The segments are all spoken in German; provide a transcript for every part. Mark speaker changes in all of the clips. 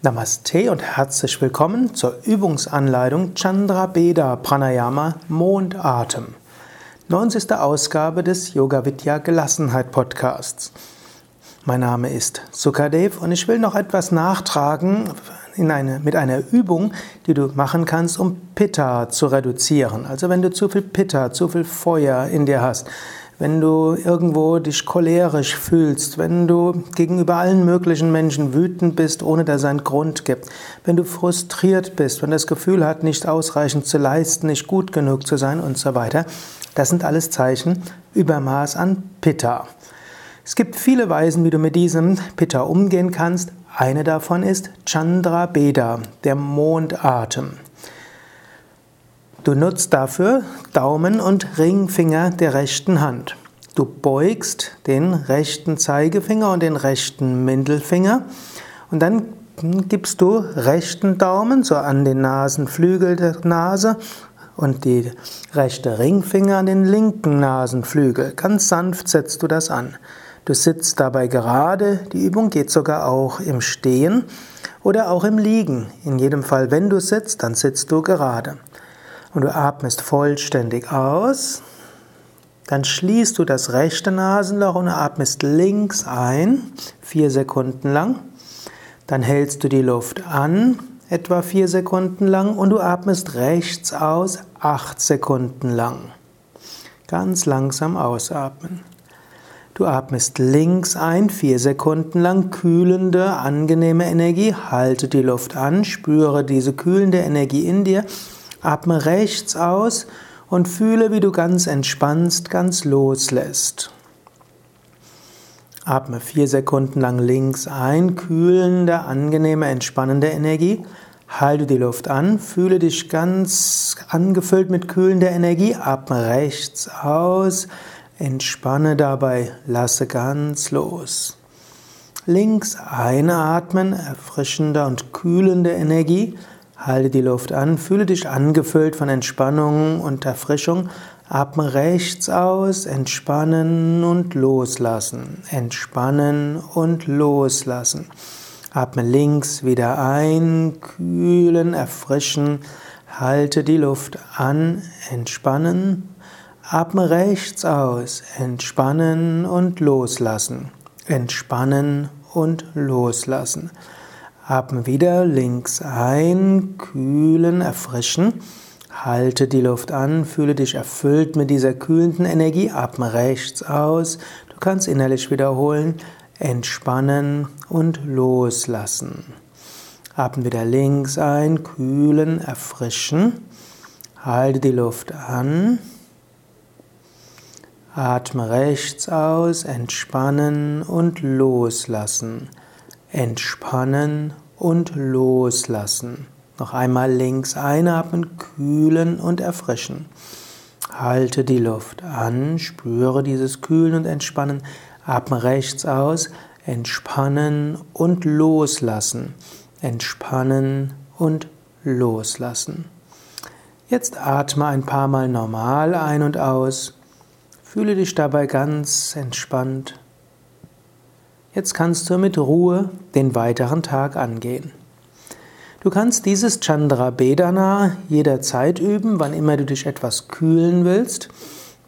Speaker 1: Namaste und herzlich willkommen zur Übungsanleitung Chandra Beda Pranayama Mondatem. 90. Ausgabe des Yoga Vidya Gelassenheit Podcasts. Mein Name ist Sukadev und ich will noch etwas nachtragen in eine, mit einer Übung, die du machen kannst, um Pitta zu reduzieren. Also wenn du zu viel Pitta, zu viel Feuer in dir hast, wenn du irgendwo dich cholerisch fühlst, wenn du gegenüber allen möglichen Menschen wütend bist, ohne dass es einen Grund gibt, wenn du frustriert bist, wenn du das Gefühl hast, nicht ausreichend zu leisten, nicht gut genug zu sein und so weiter, das sind alles Zeichen Übermaß an Pitta. Es gibt viele Weisen, wie du mit diesem Pitta umgehen kannst. Eine davon ist Chandra Beda, der Mondatem. Du nutzt dafür Daumen und Ringfinger der rechten Hand. Du beugst den rechten Zeigefinger und den rechten Mittelfinger und dann gibst du rechten Daumen so an den Nasenflügel der Nase und die rechte Ringfinger an den linken Nasenflügel. Ganz sanft setzt du das an. Du sitzt dabei gerade. Die Übung geht sogar auch im Stehen oder auch im Liegen. In jedem Fall, wenn du sitzt, dann sitzt du gerade und du atmest vollständig aus. Dann schließt du das rechte Nasenloch und atmest links ein, vier Sekunden lang. Dann hältst du die Luft an, etwa vier Sekunden lang, und du atmest rechts aus, acht Sekunden lang. Ganz langsam ausatmen. Du atmest links ein, vier Sekunden lang, kühlende, angenehme Energie. Halte die Luft an, spüre diese kühlende Energie in dir Atme rechts aus und fühle, wie du ganz entspannst, ganz loslässt. Atme vier Sekunden lang links ein, kühlende, angenehme, entspannende Energie. Halte die Luft an, fühle dich ganz angefüllt mit kühlender Energie. Atme rechts aus, entspanne dabei, lasse ganz los. Links einatmen, erfrischende und kühlende Energie. Halte die Luft an, fühle dich angefüllt von Entspannung und Erfrischung. Atme rechts aus, entspannen und loslassen. Entspannen und loslassen. Atme links wieder ein, kühlen, erfrischen. Halte die Luft an, entspannen. Atme rechts aus, entspannen und loslassen. Entspannen und loslassen. Atme wieder links ein, kühlen, erfrischen. Halte die Luft an, fühle dich erfüllt mit dieser kühlenden Energie. Atme rechts aus. Du kannst innerlich wiederholen, entspannen und loslassen. Atme wieder links ein, kühlen, erfrischen. Halte die Luft an. Atme rechts aus, entspannen und loslassen. Entspannen und loslassen. Noch einmal links einatmen, kühlen und erfrischen. Halte die Luft an, spüre dieses Kühlen und Entspannen. Atme rechts aus, entspannen und loslassen. Entspannen und loslassen. Jetzt atme ein paar Mal normal ein und aus. Fühle dich dabei ganz entspannt Jetzt kannst du mit Ruhe den weiteren Tag angehen. Du kannst dieses Chandra Bedana jederzeit üben, wann immer du dich etwas kühlen willst.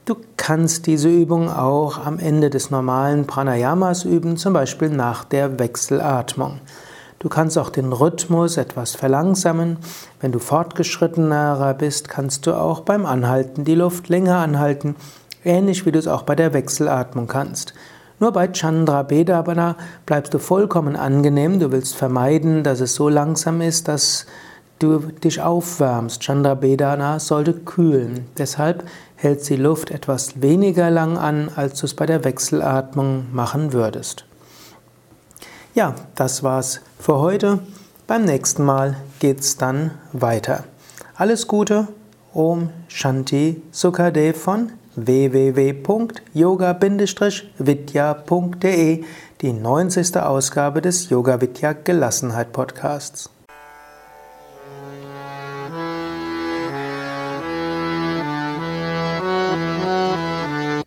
Speaker 1: Du kannst diese Übung auch am Ende des normalen Pranayamas üben, zum Beispiel nach der Wechselatmung. Du kannst auch den Rhythmus etwas verlangsamen. Wenn du fortgeschrittener bist, kannst du auch beim Anhalten die Luft länger anhalten, ähnlich wie du es auch bei der Wechselatmung kannst. Nur bei Chandra Bedabana bleibst du vollkommen angenehm. Du willst vermeiden, dass es so langsam ist, dass du dich aufwärmst. Chandra Bedana sollte kühlen. Deshalb hält die Luft etwas weniger lang an, als du es bei der Wechselatmung machen würdest. Ja, das war's für heute. Beim nächsten Mal geht's dann weiter. Alles Gute, Om Shanti Sukadev von www.yoga-vidya.de, die 90. Ausgabe des Yoga Vidya Gelassenheit Podcasts.